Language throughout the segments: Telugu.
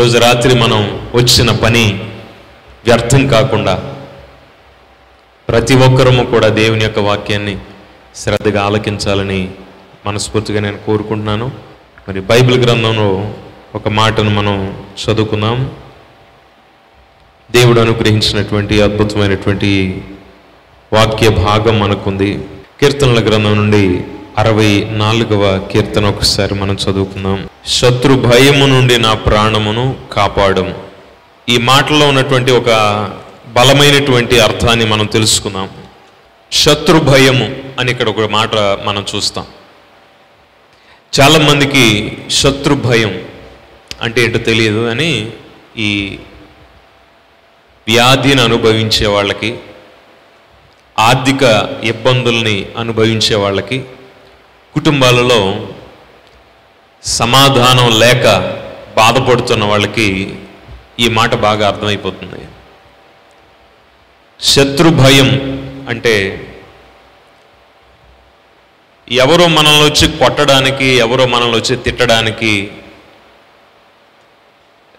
ఈరోజు రాత్రి మనం వచ్చిన పని వ్యర్థం కాకుండా ప్రతి ఒక్కరము కూడా దేవుని యొక్క వాక్యాన్ని శ్రద్ధగా ఆలకించాలని మనస్ఫూర్తిగా నేను కోరుకుంటున్నాను. మరి బైబిల్ గ్రంథంలో ఒక మాటను మనం చదువుకుందాం. దేవుడు అనుగ్రహించినటువంటి అద్భుతమైనటువంటి వాక్య భాగం మనకుంది. కీర్తనల గ్రంథం నుండి అరవై నాలుగవ కీర్తన ఒకసారి మనం చదువుకుందాం. శత్రు భయము నుండి నా ప్రాణమును కాపాడము ఈ మాటలో ఉన్నటువంటి ఒక బలమైనటువంటి అర్థాన్ని మనం తెలుసుకుందాం. శత్రు భయము అని ఇక్కడ ఒక మాట మనం చూస్తాం. చాలా మందికి శత్రు భయం అంటే ఏంటో తెలియదు అని ఈ వ్యాధిని అనుభవించే వాళ్ళకి ఆర్థిక ఇబ్బందుల్ని అనుభవించే వాళ్ళకి కుటుంబాలలో సమాధానం లేక బాధపడుతున్న వాళ్ళకి ఈ మాట బాగా అర్థమైపోతుంది. శత్రు భయం అంటే ఎవరో మనల్ని వచ్చి కొట్టడానికి ఎవరో మనల్ని వచ్చి తిట్టడానికి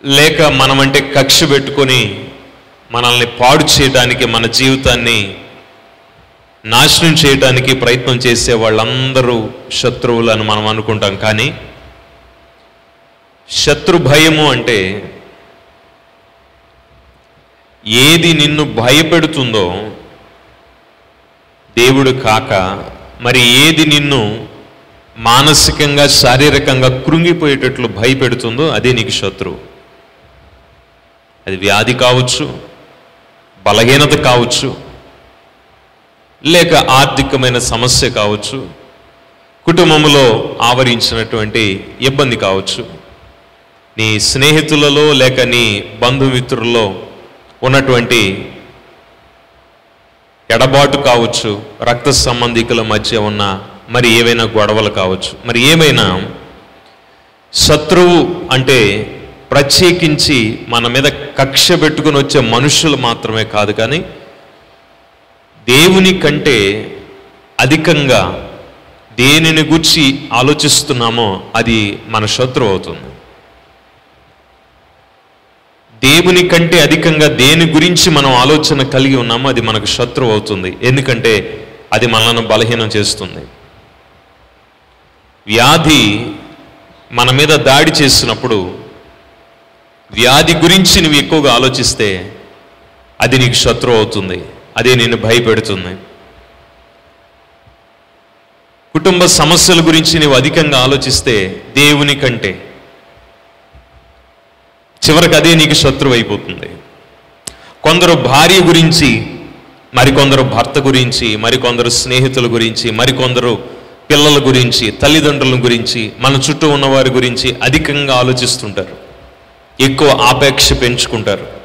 లేక మనమంటే కక్ష పెట్టుకొని మనల్ని పాడు చేయడానికి మన జీవితాన్ని నాశనం చేయడానికి ప్రయత్నం చేసే వాళ్ళందరూ శత్రువులని మనం అనుకుంటాం. కానీ శత్రు భయము అంటే ఏది నిన్ను భయపెడుతుందో దేవుడు కాక మరి ఏది నిన్ను మానసికంగా శారీరకంగా కృంగిపోయేటట్లు భయపెడుతుందో అదే నీకు శత్రువు. అది వ్యాధి కావచ్చు బలహీనత కావచ్చు లేక ఆర్థికమైన సమస్య కావచ్చు కుటుంబంలో ఆవరించినటువంటి ఇబ్బంది కావచ్చు నీ స్నేహితులలో లేక నీ బంధుమిత్రుల్లో ఉన్నటువంటి ఎడబాటు కావచ్చు రక్త సంబంధికుల మధ్య ఉన్న మరి ఏవైనా గొడవలు కావచ్చు. మరి ఏమైనా శత్రువు అంటే ప్రత్యేకించి మన మీద కక్ష పెట్టుకుని వచ్చే మనుషులు మాత్రమే కాదు కానీ దేవుని కంటే అధికంగా దేనిని గుర్చి ఆలోచిస్తున్నామో అది మన శత్రువు అవుతుంది. దేవుని కంటే అధికంగా దేని గురించి మనం ఆలోచన కలిగి ఉన్నామో అది మనకు శత్రువు అవుతుంది. ఎందుకంటే అది మనల్ని బలహీనం చేస్తుంది. వ్యాధి మన మీద దాడి చేసినప్పుడు వ్యాధి గురించి నువ్వు ఎక్కువగా ఆలోచిస్తే అది నీకు శత్రువు అవుతుంది. అదే నేను భయపెడుతుంది. కుటుంబ సమస్యల గురించి నీవు అధికంగా ఆలోచిస్తే దేవుని కంటే చివరికి అదే నీకు శత్రువు అయిపోతుంది. కొందరు భార్య గురించి మరికొందరు భర్త గురించి మరికొందరు స్నేహితుల గురించి మరికొందరు పిల్లల గురించి తల్లిదండ్రుల గురించి మన చుట్టూ ఉన్నవారి గురించి అధికంగా ఆలోచిస్తుంటారు. ఎక్కువ ఆపేక్ష పెంచుకుంటారు.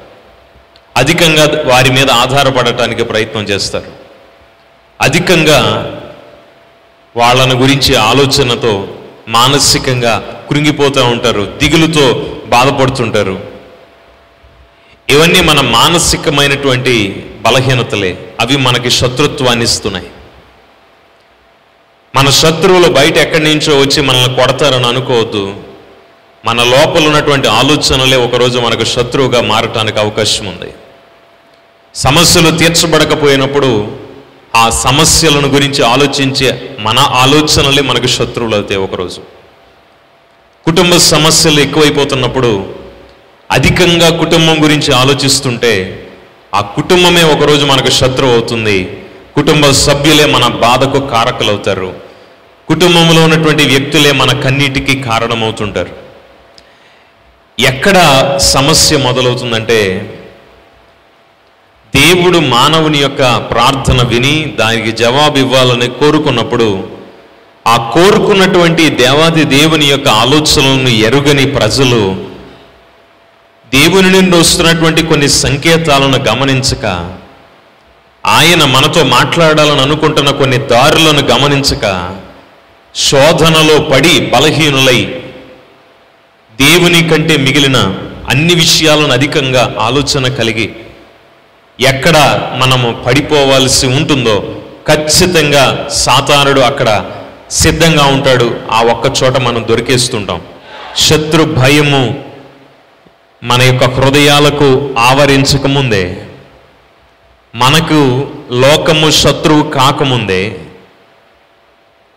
అధికంగా వారి మీద ఆధారపడటానికి ప్రయత్నం చేస్తారు. అధికంగా వాళ్ళను గురించి ఆలోచనతో మానసికంగా కృంగిపోతూ ఉంటారు దిగులుతో బాధపడుతుంటారు. ఇవన్నీ మన మానసికమైనటువంటి బలహీనతలే. అవి మనకి శత్రుత్వాన్ని ఇస్తున్నాయి. మన శత్రువులు బయట ఎక్కడి నుంచో వచ్చి మనల్ని కొడతారని అనుకోవద్దు. మన లోపల ఉన్నటువంటి ఆలోచనలే ఒకరోజు మనకు శత్రువుగా మారటానికి అవకాశం ఉంది. సమస్యలు తీర్చబడకపోయినప్పుడు ఆ సమస్యలను గురించి ఆలోచించే మన ఆలోచనలే మనకు శత్రువులు అవుతాయి ఒకరోజు. కుటుంబ సమస్యలు ఎక్కువైపోతున్నప్పుడు అధికంగా కుటుంబం గురించి ఆలోచిస్తుంటే ఆ కుటుంబమే ఒకరోజు మనకు శత్రువు అవుతుంది. కుటుంబ సభ్యులే మన బాధకు కారకులవుతారు. కుటుంబంలో ఉన్నటువంటి వ్యక్తులే మన కన్నీటికి కారణమవుతుంటారు. ఎక్కడ సమస్య మొదలవుతుందంటే దేవుడు మానవుని యొక్క ప్రార్థన విని దానికి జవాబు ఇవ్వాలని కోరుకున్నప్పుడు ఆ కోరుకున్నటువంటి దేవాది దేవుని యొక్క ఆలోచనలను ఎరుగని ప్రజలు దేవుని నుండి వస్తున్నటువంటి కొన్ని సంకేతాలను గమనించక ఆయన మనతో మాట్లాడాలని అనుకుంటున్న కొన్ని దారులను గమనించక శోధనలో పడి బలహీనులై దేవుని కంటే మిగిలిన అన్ని విషయాలను అధికంగా ఆలోచన కలిగి ఎక్కడ మనము పడిపోవాల్సి ఉంటుందో ఖచ్చితంగా సాతానుడు అక్కడ సిద్ధంగా ఉంటాడు. ఆ ఒక్క చోట మనం దొరికేస్తుంటాం. శత్రు భయము మన యొక్క హృదయాలకు ఆవరించకముందే మనకు లోకము శత్రువు కాకముందే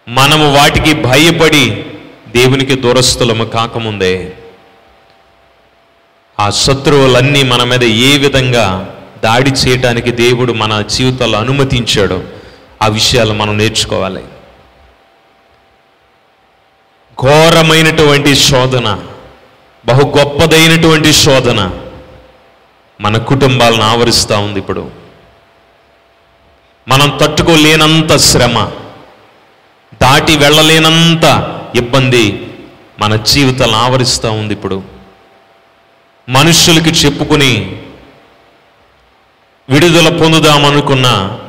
మనము వాటికి భయపడి దేవునికి దూరస్తులము కాకముందే ఆ శత్రువులన్నీ మన మీద ఏ విధంగా దాడి చేయడానికి దేవుడు మన జీవితాల్లో అనుమతించాడు. ఆ విషయాలు మనం నేర్చుకోవాలి. ఘోరమైనటువంటి శోధన బహు గొప్పదైనటువంటి శోధన మన కుటుంబాలను ఆవరిస్తూ ఉంది ఇప్పుడు. మనం తట్టుకోలేనంత శ్రమ దాటి వెళ్ళలేనంత ఇబ్బంది మన జీవితాలను ఆవరిస్తూ ఉంది ఇప్పుడు. మనుషులకి చెప్పుకుని విడుదల పొందుదామనుకున్న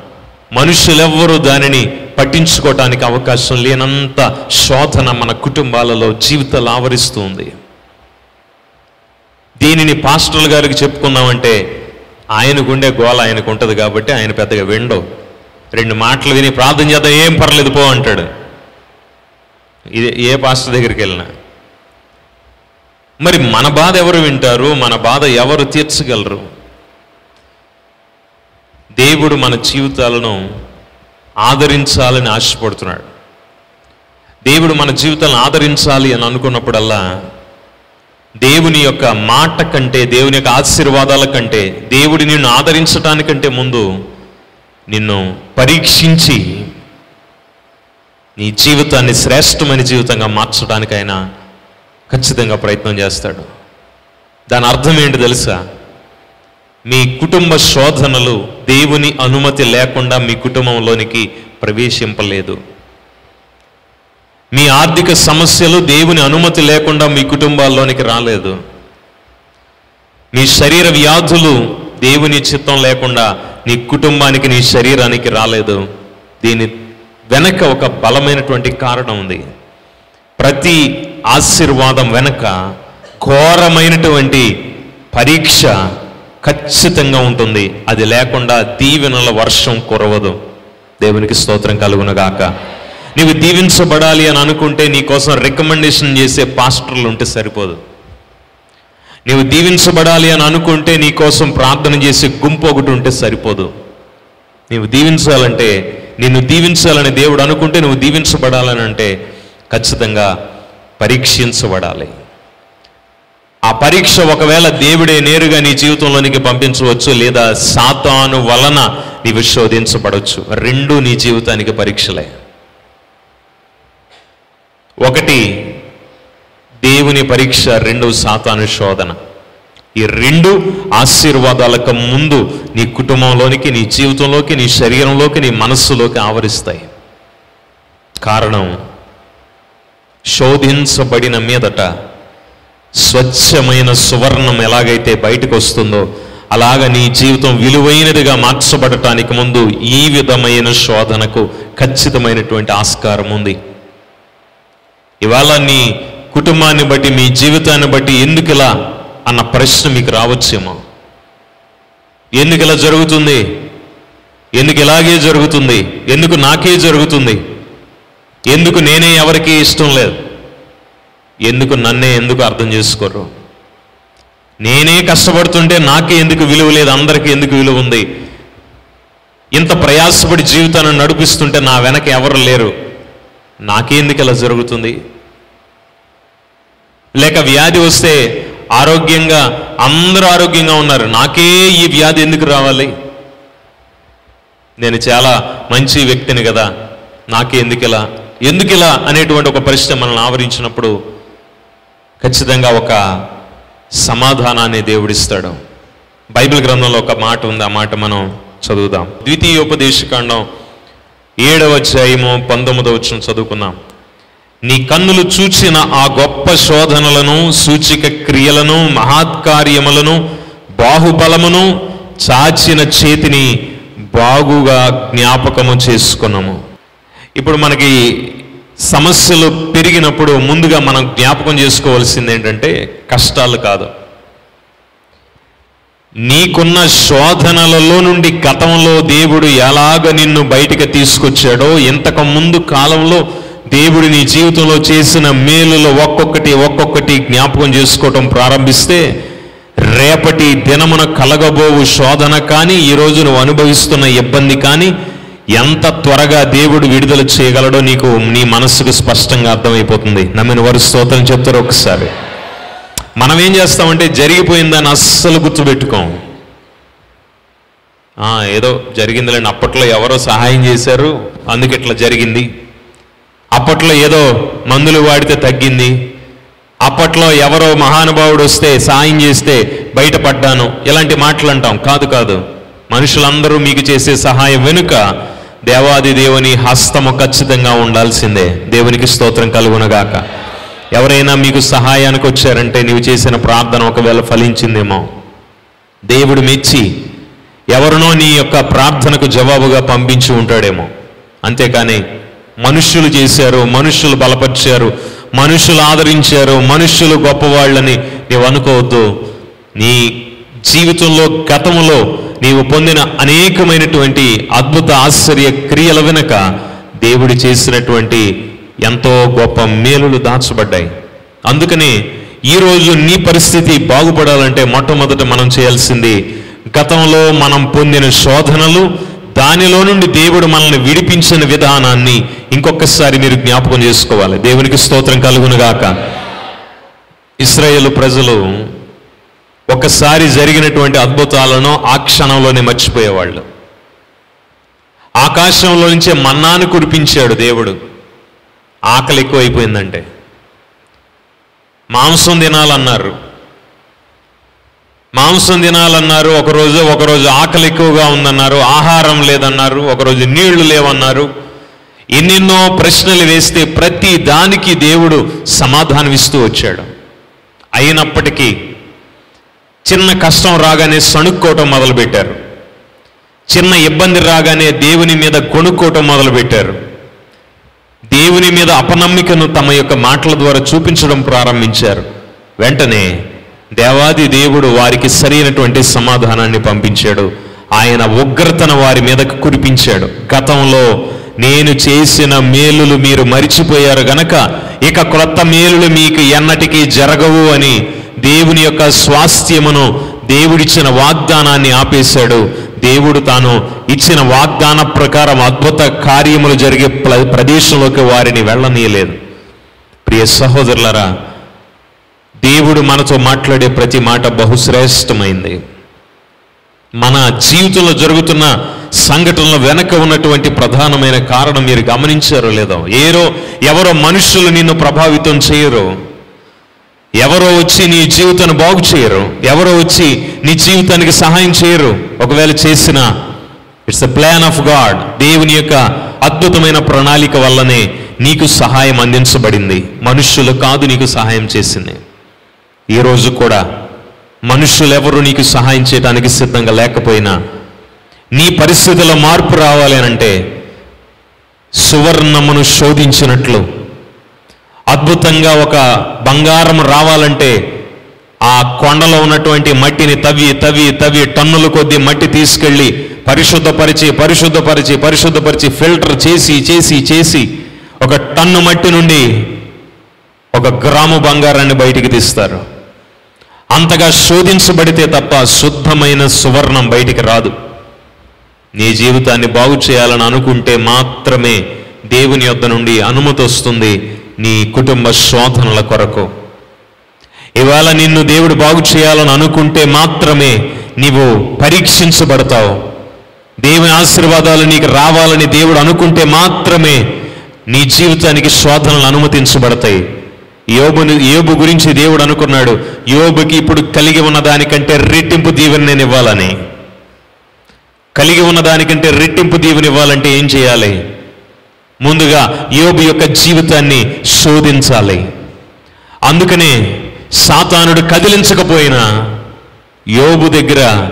మనుషులెవ్వరూ దానిని పట్టించుకోవటానికి అవకాశం లేనంత శోధన మన కుటుంబాలలో జీవితాలు ఆవరిస్తుంది. దీనిని పాస్టర్ల గారికి చెప్పుకుందామంటే ఆయనకుండే గోల ఆయనకు ఉంటుంది కాబట్టి ఆయన పెద్దగా విండవు. రెండు మాటలు విని ప్రార్థన చేద్దాం ఏం పర్లేదు పో అంటాడు. ఇది ఏ పాస్టర్ దగ్గరికి వెళ్ళినా. మరి మన బాధ ఎవరు వింటారు? మన బాధ ఎవరు తీర్చగలరు? దేవుడు మన జీవితాలను ఆదరించాలని ఆశపడుతున్నాడు. దేవుడు మన జీవితాలను ఆదరించాలి అని అనుకున్నప్పుడల్లా దేవుని యొక్క మాట కంటే దేవుని యొక్క ఆశీర్వాదాల కంటే దేవుడి నిన్ను ఆదరించటానికంటే ముందు నిన్ను పరీక్షించి నీ జీవితాన్ని శ్రేష్టమైన జీవితంగా మార్చడానికి ఆయన ఖచ్చితంగా ప్రయత్నం చేస్తాడు. దాని అర్థం ఏంటి తెలుసా? మీ కుటుంబ శోధనలు దేవుని అనుమతి లేకుండా మీ కుటుంబంలోనికి ప్రవేశింపలేదు. మీ ఆర్థిక సమస్యలు దేవుని అనుమతి లేకుండా మీ కుటుంబాల్లోనికి రాలేదు. మీ శరీర వ్యాధులు దేవుని చిత్తం లేకుండా నీ కుటుంబానికి నీ శరీరానికి రాలేదు. దీని వెనక ఒక బలమైనటువంటి కారణం ఉంది. ప్రతి ఆశీర్వాదం వెనక ఘోరమైనటువంటి పరీక్ష ఖచ్చితంగా ఉంటుంది. అది లేకుండా దీవెనల వర్షం కురవదు. దేవునికి స్తోత్రం కలుగునగాక. నీవు దీవించబడాలి అని అనుకుంటే నీకోసం రికమెండేషన్ చేసే పాస్టర్లు ఉంటే సరిపోదు. నీవు దీవించబడాలి అని అనుకుంటే నీకోసం ప్రార్థన చేసే గుంపు ఒకటి ఉంటే సరిపోదు. నీవు దీవించాలంటే నిన్ను దీవించాలని దేవుడు అనుకుంటే నువ్వు దీవించబడాలని అంటే ఖచ్చితంగా పరీక్షించబడాలి. ఆ పరీక్ష ఒకవేళ దేవుడే నేరుగా నీ జీవితంలోనికి పంపించవచ్చు లేదా సాతాను వలన నీవు శోధించబడవచ్చు. రెండు నీ జీవితానికి పరీక్షలే. ఒకటి దేవుని పరీక్ష రెండు సాతాను శోధన. ఈ రెండు ఆశీర్వాదాలకు ముందు నీ కుటుంబంలోనికి నీ జీవితంలోకి నీ శరీరంలోకి నీ మనస్సులోకి ఆవరిస్తాయి. కారణం శోధించబడిన మీదట స్వచ్ఛమైన సువర్ణం ఎలాగైతే బయటకు వస్తుందో అలాగ నీ జీవితం విలువైనదిగా మార్చబడటానికి ముందు ఈ విధమైన శోధనకు ఖచ్చితమైనటువంటి ఆస్కారం ఉంది. ఇవాళ నీ కుటుంబాన్ని బట్టి మీ జీవితాన్ని బట్టి ఎందుకు ఇలా అన్న ప్రశ్న మీకు రావచ్చేమో? ఎందుకు ఇలా జరుగుతుంది? ఎందుకు ఇలాగే జరుగుతుంది? ఎందుకు నాకే జరుగుతుంది? ఎందుకు నేనే ఎవరికీ ఇష్టం లేదు? ఎందుకు నన్నే ఎందుకు అర్థం చేసుకోరు? నేనే కష్టపడుతుంటే నాకే ఎందుకు విలువ లేదు అందరికీ ఎందుకు విలువ ఉంది? ఇంత ప్రయాసపడి జీవితాన్ని నడిపిస్తుంటే నా వెనక ఎవరు లేరు? నాకేందుకు ఇలా జరుగుతుంది? లేక వ్యాధి వస్తే ఆరోగ్యంగా అందరూ ఆరోగ్యంగా ఉన్నారు. నాకే ఈ వ్యాధి ఎందుకు రావాలి? నేను చాలా మంచి వ్యక్తిని కదా. నాకే ఎందుకు ఇలా? ఎందుకు ఇలా అనేటువంటి ఒక పరిస్థితి మనల్ని ఆవరించినప్పుడు ఖచ్చితంగా ఒక సమాధానాన్ని దేవుడిస్తాడు. బైబిల్ గ్రంథంలో ఒక మాట ఉంది ఆ మాట మనం చదువుదాం. ద్వితీయోపదేశకాండం ఏడవ అధ్యాయము పంతొమ్మిదవ వచ్చిన చదువుకుందాం. నీ కన్నులు చూచిన ఆ గొప్ప శోధనలను సూచిక క్రియలను మహాత్కార్యములను బాహుబలమును చాచిన చేతిని బాగుగా జ్ఞాపకము చేసుకున్నాము. ఇప్పుడు మనకి సమస్యలు పెరిగినప్పుడు ముందుగా మనం జ్ఞాపకం చేసుకోవాల్సింది ఏంటంటే కష్టాలు కాదు. నీకున్న శోధనలలో నుండి గతంలో దేవుడు ఎలాగ నిన్ను బయటికి తీసుకొచ్చాడో ఇంతకు ముందు కాలంలో దేవుడు నీ జీవితంలో చేసిన మేలులో ఒక్కొక్కటి ఒక్కొక్కటి జ్ఞాపకం చేసుకోవటం ప్రారంభిస్తే రేపటి దినమున కలగబోవు శోధన కానీ ఈరోజు నువ్వు అనుభవిస్తున్న ఇబ్బంది కానీ ఎంత త్వరగా దేవుడు విడుదల చేయగలడో నీకు నీ మనస్సుకు స్పష్టంగా అర్థమైపోతుంది. నమ్మిన వారు స్తోత్రం చెప్తారు ఒకసారి. మనం ఏం చేస్తామంటే జరిగిపోయిందని అస్సలు గుర్తుపెట్టుకోం. ఆ, ఏదో జరిగిందిలేండి. అప్పట్లో ఎవరో సహాయం చేశారు అందుకు ఇట్లా జరిగింది. అప్పట్లో ఏదో మందులు వాడితే తగ్గింది. అప్పట్లో ఎవరో మహానుభావుడు వస్తే సాయం చేస్తే బయటపడ్డాను. ఇలాంటి మాటలు అంటాం కాదు కాదు. మనుషులందరూ మీకు చేసే సహాయం వెనుక దేవాది దేవుని హస్తము ఖచ్చితంగా ఉండాల్సిందే. దేవునికి స్తోత్రం కలుగునగాక. ఎవరైనా మీకు సహాయానికి వచ్చారంటే నీవు చేసిన ప్రార్థన ఒకవేళ ఫలించిందేమో. దేవుడు మెచ్చి ఎవరినో నీ యొక్క ప్రార్థనకు జవాబుగా పంపించి ఉంటాడేమో. అంతేకాని మనుష్యులు చేశారు మనుష్యులు బలపరిచారు మనుషులు ఆదరించారు మనుష్యులు గొప్పవాళ్ళని నీవు అనుకోవద్దు. నీ జీవితంలో గతంలో నీవు పొందిన అనేకమైనటువంటి అద్భుత ఆశ్చర్య క్రియల వెనుక దేవుడు చేసినటువంటి ఎంతో గొప్ప మేలులు దాచబడ్డాయి. అందుకనే ఈరోజు నీ పరిస్థితి బాగుపడాలంటే మొట్టమొదట మనం చేయాల్సింది గతంలో మనం పొందిన శోధనలు దానిలో నుండి దేవుడు మనల్ని విడిపించిన విధానాన్ని ఇంకొకసారి మీరు జ్ఞాపకం చేసుకోవాలి. దేవునికి స్తోత్రం కలుగునుగాక. ఇస్రాయేల్ ప్రజలు ఒకసారి జరిగినటువంటి అద్భుతాలను ఆ క్షణంలోనే మర్చిపోయేవాళ్ళు. ఆకాశంలో నుంచే మన్నాను కురిపించాడు దేవుడు. ఆకలి ఎక్కువైపోయిందంటే. మాంసం తినాలన్నారు. మాంసం తినాలన్నారు ఒకరోజు ఒకరోజు ఆకలి ఎక్కువగా ఉందన్నారు ఆహారం లేదన్నారు ఒకరోజు నీళ్ళు లేవన్నారు. ఎన్నెన్నో ప్రశ్నలు వేస్తే ప్రతి దానికి దేవుడు సమాధానం ఇస్తూ వచ్చాడు. అయినప్పటికీ చిన్న కష్టం రాగానే సణుక్కోవటం మొదలుపెట్టారు. చిన్న ఇబ్బంది రాగానే దేవుని మీద కొనుక్కోవటం మొదలుపెట్టారు. దేవుని మీద అపనమ్మికను తమ యొక్క మాటల ద్వారా చూపించడం ప్రారంభించారు. వెంటనే దేవాది దేవుడు వారికి సరైనటువంటి సమాధానాన్ని పంపించాడు. ఆయన ఉగ్రతను వారి మీదకు కురిపించాడు. గతంలో నేను చేసిన మేలులు మీరు మరిచిపోయారు గనక ఇక క్రొత్త మేలులు మీకు ఎన్నటికీ జరగవు అని దేవుని యొక్క స్వాస్థ్యమును దేవుడిచ్చిన వాగ్దానాన్ని ఆపేశాడు. దేవుడు తాను ఇచ్చిన వాగ్దాన ప్రకారం అద్భుత కార్యములు జరిగే ప్రదేశంలోకి వారిని వెళ్ళనీయలేదు. ప్రియ సహోదరులరా దేవుడు మనతో మాట్లాడే ప్రతి మాట బహుశ్రేష్టమైంది. మన జీవితంలో జరుగుతున్న సంఘటనల వెనక ఉన్నటువంటి ప్రధానమైన కారణం మీరు గమనించారో లేదో ఏరో ఎవరో మనుషులు నిన్ను ప్రభావితం చేయరు ఎవరో వచ్చి నీ జీవితాన్ని బాగు చేయరు. ఎవరో వచ్చి నీ జీవితానికి సహాయం చేయరు. ఒకవేళ చేసిన it's the plan of God దేవుని యొక్క అద్భుతమైన ప్రణాళిక వల్లనే నీకు సహాయం అందించబడింది. మనుష్యులు కాదు నీకు సహాయం చేసింది. ఈ రోజు కూడా మనుష్యులు ఎవరు నీకు సహాయం చేయడానికి సిద్ధంగా లేకపోయినా నీ పరిస్థితుల మార్పు రావాలి అంటే సువర్ణమును శోధించినట్లు అద్భుతంగా ఒక బంగారం రావాలంటే ఆ కొండలో ఉన్నటువంటి మట్టిని తవ్వి తవ్వి తవ్వి టన్నుల కొద్ది మట్టి తీసుకెళ్ళి పరిశుద్ధపరిచి పరిశుద్ధపరిచి పరిశుద్ధపరిచి ఫిల్టర్ చేసి చేసి చేసి ఒక టన్ను మట్టి నుండి ఒక గ్రాము బంగారాన్ని బయటికి తీస్తారు. అంతగా శోధించబడితే తప్ప శుద్ధమైన సువర్ణం బయటికి రాదు. నీ జీవితాన్ని బాగు చేయాలని అనుకుంటే మాత్రమే దేవుని యొద్ద నుండి అనుమతి వస్తుంది. నీ కుటుంబ శోధనల కొరకు. ఇవాళ నిన్ను దేవుడు బాగు చేయాలని అనుకుంటే మాత్రమే నీవు పరీక్షించబడతావు. దేవుని ఆశీర్వాదాలు నీకు రావాలని దేవుడు అనుకుంటే మాత్రమే నీ జీవితానికి శోధనలు అనుమతించబడతాయి. యోబుని యోబు గురించి దేవుడు అనుకున్నాడు యోబుకి ఇప్పుడు కలిగి ఉన్న దానికంటే రెట్టింపు దీవెని నేను ఇవ్వాలని. కలిగి ఉన్న దానికంటే రెట్టింపు దీవెని ఇవ్వాలంటే ఏం చేయాలి? ముందుగా యోబు యొక్క జీవితాన్ని శోధించాలి. అందుకనే సాతానుడు కదిలించకపోయినా యోబు దగ్గర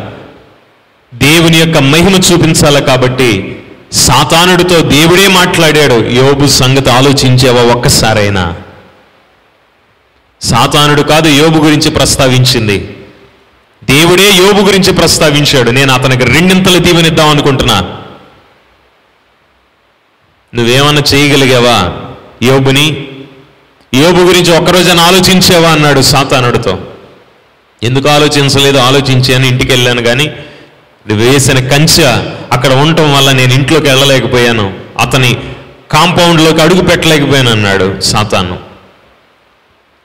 దేవుని యొక్క మహిమ చూపించాలి కాబట్టి సాతానుడితో దేవుడే మాట్లాడాడు. యోబు సంగతి ఆలోచించేవా ఒక్కసారైనా? సాతానుడు కాదు యోబు గురించి ప్రస్తావించింది. దేవుడే యోబు గురించి ప్రస్తావించాడు. నేను అతనికి రెండింతలు దీవెనిద్దాం అనుకుంటున్నా. నువ్వేమన్నా చేయగలిగావా? యోబుని? యోబు గురించి ఒక్కరోజైనా ఆలోచించావా? అన్నాడు సాతానుడితో. ఎందుకు ఆలోచించలేదు? ఆలోచించాను ఇంటికి వెళ్ళాను కానీ వేసిన కంచె అక్కడ ఉండటం వల్ల నేను ఇంట్లోకి వెళ్ళలేకపోయాను. అతని కాంపౌండ్లోకి అడుగు పెట్టలేకపోయాను అన్నాడు సాతాను.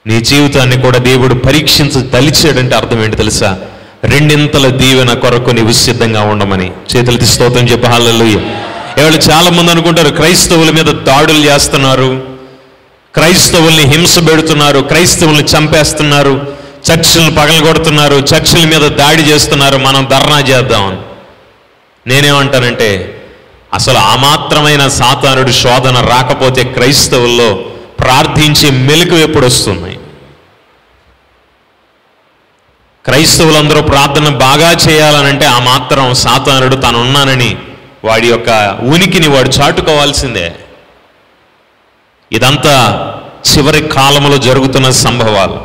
నీ జీవితాన్ని కూడా దేవుడు పరీక్షించ తలిచాడంటే అర్థం ఏంటి తెలుసా? రెండింతల దీవెన కొరకు నీవు సిద్ధంగా ఉండమని. చేతులకి స్తోత్రం చెప్పాలయ్య ఇవాళ చాలా మంది అనుకుంటారు క్రైస్తవుల మీద దాడులు చేస్తున్నారు క్రైస్తవుల్ని హింస పెడుతున్నారు క్రైస్తవుల్ని చంపేస్తున్నారు చర్చిలను పగలగొడుతున్నారు చర్చిల మీద దాడి చేస్తున్నారు మనం ధర్నా చేద్దామని నేనేమంటానంటే అసలు ఆ మాత్రమైన సాతానుడి శోధన రాకపోతే క్రైస్తవుల్లో ప్రార్థించే మెలకు ఎప్పుడు వస్తున్నాయి? క్రైస్తవులందరూ ప్రార్థన బాగా చేయాలనంటే ఆ మాత్రం సాతానుడు తాను ఉన్నానని వాడి యొక్క ఉనికిని వాడు చాటుకోవాల్సిందే. ఇదంతా చివరి కాలంలో జరుగుతున్న సంభవాలు.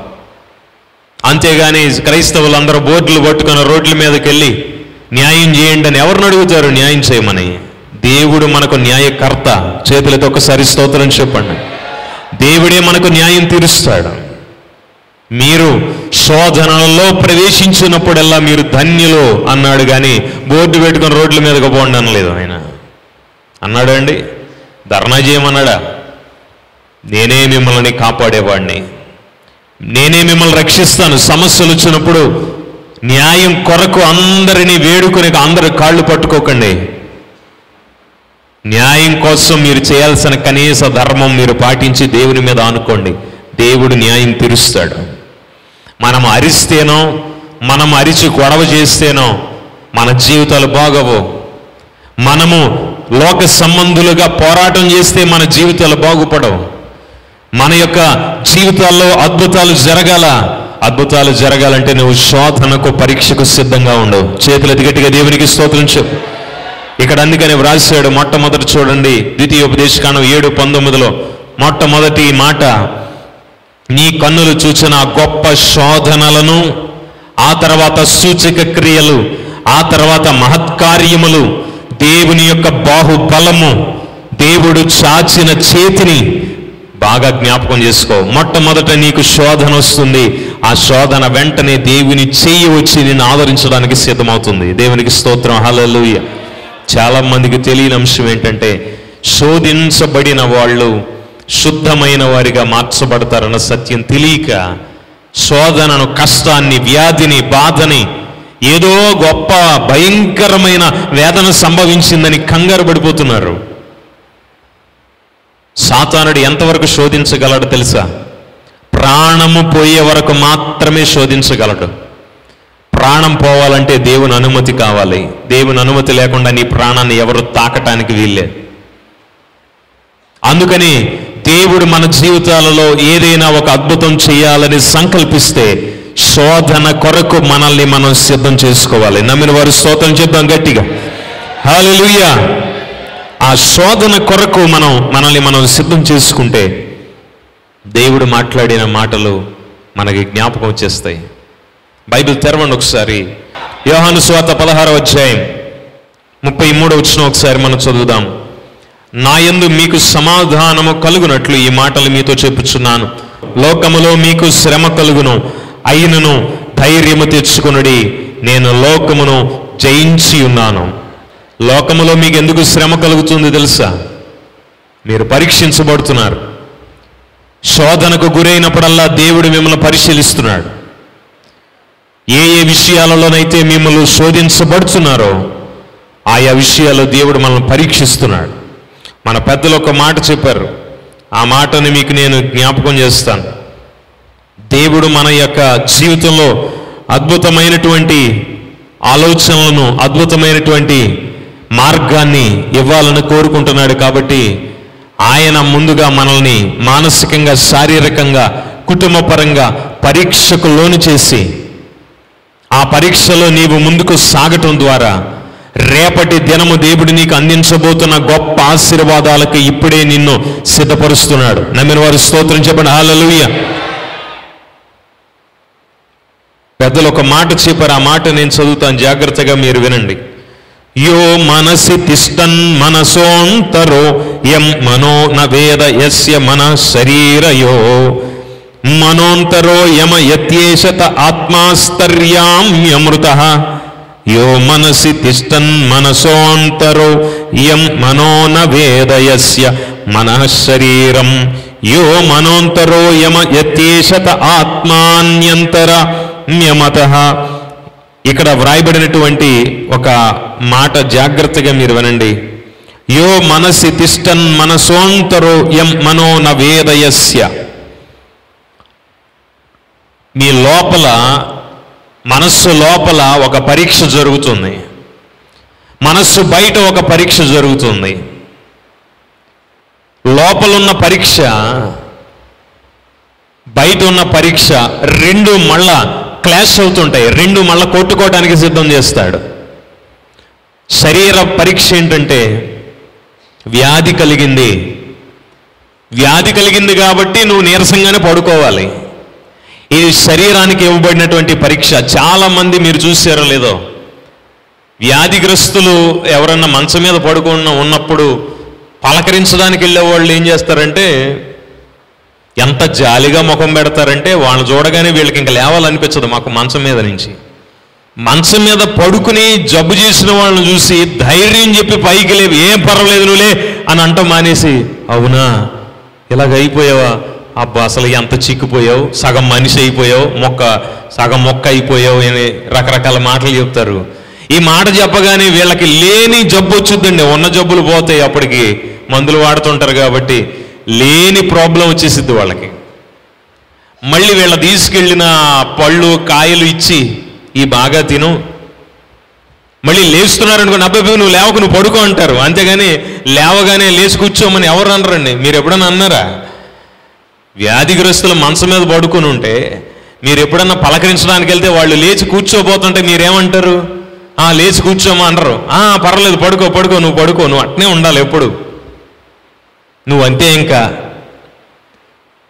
అంతేగాని క్రైస్తవులందరూ బోర్డులు పట్టుకుని రోడ్ల మీదకి వెళ్ళి న్యాయం చేయండి అని ఎవరిని అడుగుతారు? న్యాయం చేయమని. దేవుడు మనకు న్యాయకర్త. చేతులతో ఒకసారి స్తోత్రం చెప్పండి. దేవుడే మనకు న్యాయం తీరుస్తాడు. మీరు శోధనలలో ప్రవేశించినప్పుడల్లా మీరు ధన్యులు అన్నాడు కానీ బోర్డు పెట్టుకుని రోడ్ల మీదకి పోండి అనలేదు ఆయన. అన్నాడా అండి? ధర్నా చేయమన్నాడా? నేనే మిమ్మల్ని కాపాడేవాడిని. నేనే మిమ్మల్ని రక్షిస్తాను. సమస్యలు వచ్చినప్పుడు న్యాయం కొరకు అందరినీ వేడుకొని అందరు కాళ్ళు పట్టుకోకండి. న్యాయం కోసం మీరు చేయాల్సిన కనీస ధర్మం మీరు పాటించి దేవుని మీద ఆనుకోండి. దేవుడు న్యాయం తీరుస్తాడు. మనం అరిస్తేనో మనం అరిచి గొడవ చేస్తేనో మన జీవితాలు బాగవు. మనము లోక సంబంధులుగా పోరాటం చేస్తే మన జీవితాలు బాగుపడవు. మన యొక్క జీవితాల్లో అద్భుతాలు జరగాల. అద్భుతాలు జరగాలంటే నువ్వు శోధనకు పరీక్షకు సిద్ధంగా ఉండవు చేతులు గట్టిగా దేవునికి స్తోత్రం చెప్పు. ఇక్కడ అందుకని వ్రాసాడు మొట్టమొదటి చూడండి ద్వితీయోపదేశకాండం ఏడు పంతొమ్మిదిలో. మొట్టమొదటి మాట నీ కన్నులు చూచిన గొప్ప శోధనలను ఆ తర్వాత సూచక క్రియలు ఆ తర్వాత మహత్కార్యములు దేవుని యొక్క బాహుబలము దేవుడు చాచిన చేతిని బాగా జ్ఞాపకం చేసుకో. మొట్టమొదట నీకు శోధన వస్తుంది. ఆ శోధన వెంటనే దేవుని చేయి వచ్చి నిన్ను ఆదరించడానికి సిద్ధమవుతుంది. దేవునికి స్తోత్రం. హల్లెలూయ. చాలా మందికి తెలియని అంశం ఏంటంటే శోధించబడిన వాళ్ళు శుద్ధమైన వారిగా మార్చబడతారన్న సత్యం తెలియక శోధనను కష్టాన్ని వ్యాధిని బాధని ఏదో గొప్ప భయంకరమైన వేదన సంభవించిందని కంగారు పడిపోతున్నారు. సాతానుడు ఎంతవరకు శోధించగలడు తెలుసా? ప్రాణము పోయే వరకు మాత్రమే శోధించగలడు. ప్రాణం పోవాలంటే దేవుని అనుమతి కావాలి. దేవుని అనుమతి లేకుండా నీ ప్రాణాన్ని ఎవరు తాకటానికి వీల్లేదు. అందుకని దేవుడు మన జీవితాలలో ఏదైనా ఒక అద్భుతం చేయాలని సంకల్పిస్తే శోధన కొరకు మనల్ని మనం సిద్ధం చేసుకోవాలి. నమ్మిన వారు స్తోత్రం చెప్దాం గట్టిగా. హల్లెలూయా ఆ శోధన కొరకు మనం మనల్ని మనం సిద్ధం చేసుకుంటే దేవుడు మాట్లాడిన మాటలు మనకి జ్ఞాపకం వచ్చేస్తాయి. బైబిల్ తెరవండి ఒకసారి. యోహాను స్వాత పదహారవ అధ్యాయం ముప్పై మూడు వచ్చిన ఒకసారి మనం చదువుదాం. నా యందు మీకు సమాధానము కలుగునట్లు ఈ మాటలు మీతో చెప్పుచున్నాను. లోకములో మీకు శ్రమ కలుగును. అయినను ధైర్యము తెచ్చుకునుడి. నేను లోకమును జయించి ఉన్నాను లోకములో మీకు ఎందుకు శ్రమ కలుగుతుంది తెలుసా? మీరు పరీక్షించబడుతున్నారు. శోధనకు గురైనప్పుడల్లా దేవుడు మిమ్మల్ని పరిశీలిస్తున్నాడు. ఏ ఏ విషయాలలోనైతే మిమ్మల్ని శోధించబడుతున్నారో ఆయా విషయాల్లో దేవుడు మనల్ని పరీక్షిస్తున్నాడు. మన పెద్దలు ఒక మాట చెప్పారు. ఆ మాటని మీకు నేను జ్ఞాపకం చేస్తాను. దేవుడు మన యొక్క జీవితంలో అద్భుతమైనటువంటి ఆలోచనలను అద్భుతమైనటువంటి మార్గాన్ని ఇవ్వాలని కోరుకుంటున్నాడు కాబట్టి ఆయన ముందుగా మనల్ని మానసికంగా శారీరకంగా కుటుంబపరంగా పరీక్షకు లోను చేసి ఆ పరీక్షలో నీవు ముందుకు సాగటం ద్వారా రేపటి దినము దేవుడు నీకు అందించబోతున్న గొప్ప ఆశీర్వాదాలకు ఇప్పుడే నిన్ను సిద్ధపరుస్తున్నాడు. నమ్మిన వారు స్తోత్రం చెప్పండి. హాలలుయ పెద్దలు ఒక మాట చెప్పారు. ఆ మాట నేను చదువుతాను. జాగ్రత్తగా మీరు వినండి. యో మనసి తిష్టన్ మనసోంతరో యం మనో న వేద యస్య మన శరీరయో. మనోంతరో యమ యత్యేషత ఆత్మాస్తర్యామ్యమృత. యో మనసి తిష్టన్ మనసోంతరో యం మనో న వేద యస్య యో మనోంతరో యమ యత్యేషత ఆత్మాన్యంతర మ్యమత. ఇక్కడ వ్రాయబడినటువంటి ఒక మాట జాగ్రత్తగా మీరు వినండి. యో మనసి తిష్టన్ మనసోంతరో యం మనో న వేదయస్య. మీ లోపల మనస్సు లోపల ఒక పరీక్ష జరుగుతుంది. మనస్సు బయట ఒక పరీక్ష జరుగుతుంది. లోపలున్న పరీక్ష బయట ఉన్న పరీక్ష రెండు మళ్ళా క్లాష్ అవుతుంటాయి. రెండు మళ్ళా కొట్టుకోవడానికి సిద్ధం చేస్తాడు. శరీర పరీక్ష ఏంటంటే వ్యాధి కలిగింది. వ్యాధి కలిగింది కాబట్టి నువ్వు నీరసంగానే పడుకోవాలి. ఇది శరీరానికి ఇవ్వబడినటువంటి పరీక్ష. చాలా మంది మీరు చూసారో లేదో వ్యాధిగ్రస్తులు ఎవరన్నా మంచం మీద పడుకున్న ఉన్నప్పుడు పలకరించడానికి వెళ్ళే వాళ్ళు ఏం చేస్తారంటే ఎంత జాలిగా ముఖం పెడతారంటే వాళ్ళని చూడగానే వీళ్ళకి ఇంకా లేవాలనిపించదు మాకు మంచం మీద నుంచి. మంచం మీద పడుకుని జబ్బు చేసిన వాళ్ళని చూసి ధైర్యం చెప్పి పైకి లేవు ఏం పర్వాలేదు నువ్వులే అని అంట మానేసి అవునా? ఇలాగ అయిపోయావా? అబ్బా అసలు ఎంత చిక్కిపోయావు? సగం మనిషి అయిపోయావు? మొక్క సగం మొక్క అయిపోయావు అని రకరకాల మాటలు చెప్తారు. ఈ మాట చెప్పగానే వీళ్ళకి లేని జబ్బు వచ్చుద్దండి ఉన్న జబ్బులు పోతాయి అప్పటికి. మందులు వాడుతుంటారు కాబట్టి లేని ప్రాబ్లం వచ్చేసిద్ది వాళ్ళకి. మళ్ళీ వీళ్ళ తీసుకెళ్ళిన పళ్ళు కాయలు ఇచ్చి ఈ బాగా తిను. మళ్ళీ లేస్తున్నారు అనుకో అబ్బాయి నువ్వు లేవకు నువ్వు పడుకో అంటారు. అంతేగాని లేవగానే లేచి కూర్చోమని ఎవరు అనరండి? మీరు ఎప్పుడన్నా అన్నారా? వ్యాధిగ్రస్తులు మంచం మీద పడుకుని ఉంటే మీరు ఎప్పుడన్నా పలకరించడానికి వెళ్తే వాళ్ళు లేచి కూర్చోబోతుంటే మీరేమంటారు? ఆ లేచి కూర్చోమా అంటారు. ఆ పర్వాలేదు పడుకో పడుకో నువ్వు పడుకో నువ్వు అట్నే ఉండాలి ఎప్పుడు. నువ్వు అంతే ఇంకా.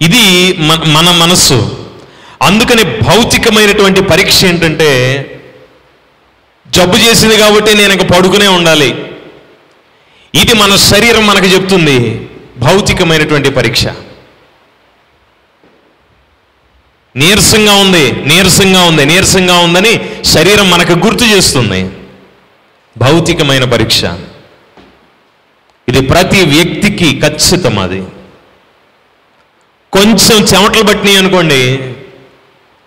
ఇది మన మన మనస్సు. అందుకని భౌతికమైనటువంటి పరీక్ష ఏంటంటే జబ్బు చేసింది కాబట్టి నేను ఇంకా పడుకునే ఉండాలి. ఇది మన శరీరం మనకు చెప్తుంది భౌతికమైనటువంటి పరీక్ష. నీరసంగా ఉంది నీరసంగా ఉంది నీరసంగా ఉందని శరీరం మనకు గుర్తు చేస్తుంది. భౌతికమైన పరీక్ష. ఇది ప్రతి వ్యక్తికి ఖచ్చితం అది. కొంచెం చెమటలు పట్టినాయి అనుకోండి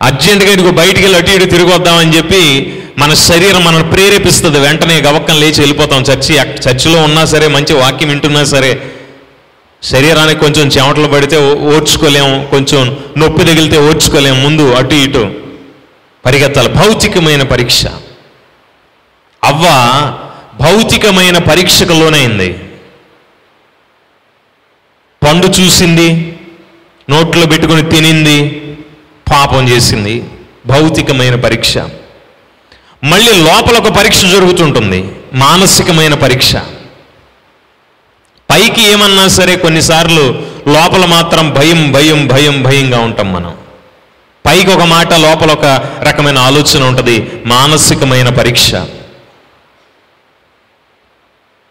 అర్జెంటుగా ఇదిగో బయటికి వెళ్ళి అటు ఇటు తిరిగి వద్దామని చెప్పి మన శరీరం మనల్ని ప్రేరేపిస్తుంది. వెంటనే గవక్కం లేచి వెళ్ళిపోతాం. చర్చి చర్చిలో ఉన్నా సరే మంచి వాక్యం వింటున్నా సరే శరీరానికి కొంచెం చెమటలు పడితే ఓ- కొంచెం నొప్పి తగిలితే ఓడ్చుకోలేము ముందు అటు ఇటు. పరిగెత్తాలి. భౌతికమైన పరీక్ష. అవ్వ భౌతికమైన పరీక్షకు లోనైంది. పండు చూసింది నోట్లో పెట్టుకుని తినింది పాపం చేసింది. భౌతికమైన పరీక్ష. మళ్ళీ లోపల ఒక పరీక్ష జరుగుతుంటుంది. మానసికమైన పరీక్ష. పైకి ఏమన్నా సరే కొన్నిసార్లు లోపల మాత్రం భయం భయం భయం భయంగా ఉంటాం మనం. పైకి ఒక మాట లోపల ఒక రకమైన ఆలోచన ఉంటుంది మానసికమైన పరీక్ష.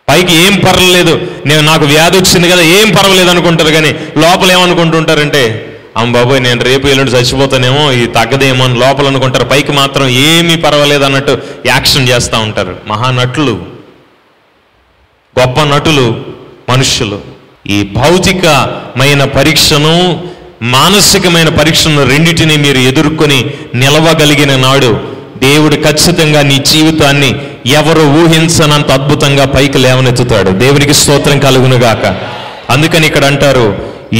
పైకి ఏం పర్వాలేదు నేను నాకు వ్యాధి వచ్చింది కదా ఏం పర్వాలేదు అనుకుంటారు కానీ లోపల ఏమనుకుంటుంటారంటే అమ్మ బాబోయ్ నేను రేపు ఎల్లుండి చచ్చిపోతానేమో ఇది తగ్గదేమో అని లోపల అనుకుంటారు. పైకి మాత్రం ఏమీ పర్వాలేదు అన్నట్టు యాక్షన్ చేస్తూ ఉంటారు. మహానటులు. గొప్ప నటులు. మనుషులు. ఈ భౌతికమైన పరీక్షను మానసికమైన పరీక్షను రెండింటిని మీరు ఎదుర్కొని నిలవగలిగిన నాడు దేవుడు ఖచ్చితంగా నీ జీవితాన్ని ఎవరు ఊహించనంత అద్భుతంగా పైకి లేవనెత్తుతాడు. దేవునికి స్తోత్రం కలుగునుగాక. అందుకని ఇక్కడ అంటారు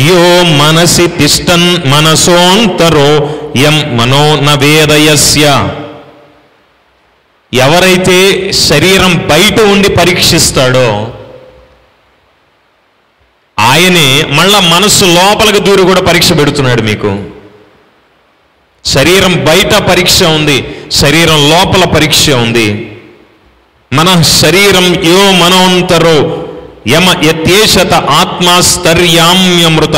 యో మనసి తిష్టన్ మనసోంతరో యం మనో నవేదయస్య ఎవరైతే శరీరం బయట ఉండి పరీక్షిస్తాడో ఆయనే మళ్ళా మనస్సు లోపలికి దూరి కూడా పరీక్ష పెడుతున్నాడు మీకు. శరీరం బయట పరీక్ష ఉంది శరీరం లోపల పరీక్ష ఉంది. మన శరీరం యో మనోంతరో యమ యత్యేషత ఆత్మాస్తర్యామ్యమృత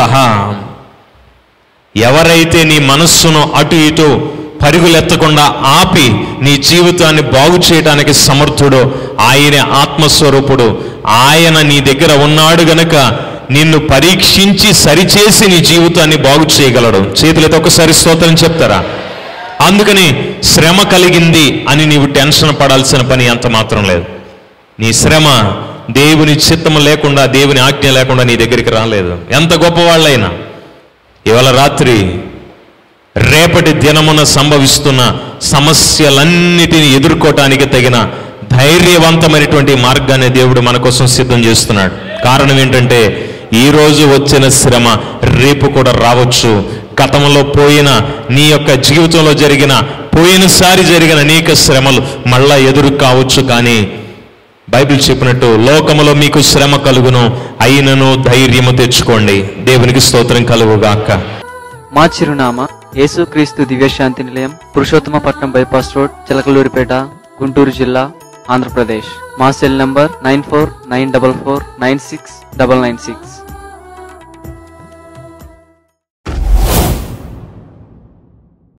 ఎవరైతే నీ మనస్సును అటు ఇటు పరుగులెత్తకుండా ఆపి నీ జీవితాన్ని బాగు చేయడానికి సమర్థుడు ఆయనే ఆత్మస్వరూపుడు. ఆయన నీ దగ్గర ఉన్నాడు గనక నిన్ను పరీక్షించి సరిచేసి నీ జీవితాన్ని బాగు చేయగలడు. చేతులతో ఒకసారి స్తోత్రం చెప్తారా? అందుకని శ్రమ కలిగింది అని నీవు టెన్షన్ పడాల్సిన పని అంత మాత్రం లేదు. నీ శ్రమ దేవుని చిత్తము లేకుండా దేవుని ఆజ్ఞ లేకుండా నీ దగ్గరికి రాలేదు. ఎంత గొప్పవాళ్ళైనా ఇవాళ రాత్రి రేపటి దినమున సంభవిస్తున్న సమస్యలన్నిటిని ఎదుర్కోవటానికి తగిన ధైర్యవంతమైనటువంటి మార్గాన్ని దేవుడు మన కోసం సిద్ధం చేస్తున్నాడు. కారణం ఏంటంటే ఈ రోజు వచ్చిన శ్రమ రేపు కూడా రావచ్చు. గతంలో పోయిన నీ యొక్క జీవితంలో జరిగిన పోయినసారి జరిగిన అనేక శ్రమలు మళ్ళా ఎదురు కావచ్చు కానీ బైబిల్ చెప్పినట్టు లోకములో మీకు శ్రమ కలుగును అయినను ధైర్యము తెచ్చుకోండి. దేవునికి స్తోత్రం కలుగుగాక. మా చిరునామా యేసుక్రీస్తు దివ్యశాంతి నిలయం పురుషోత్తమపట్నం బైపాస్ రోడ్ చిలకలూరిపేట గుంటూరు జిల్లా ఆంధ్రప్రదేశ్. మా cell number nine four nine double four nine six double nine six.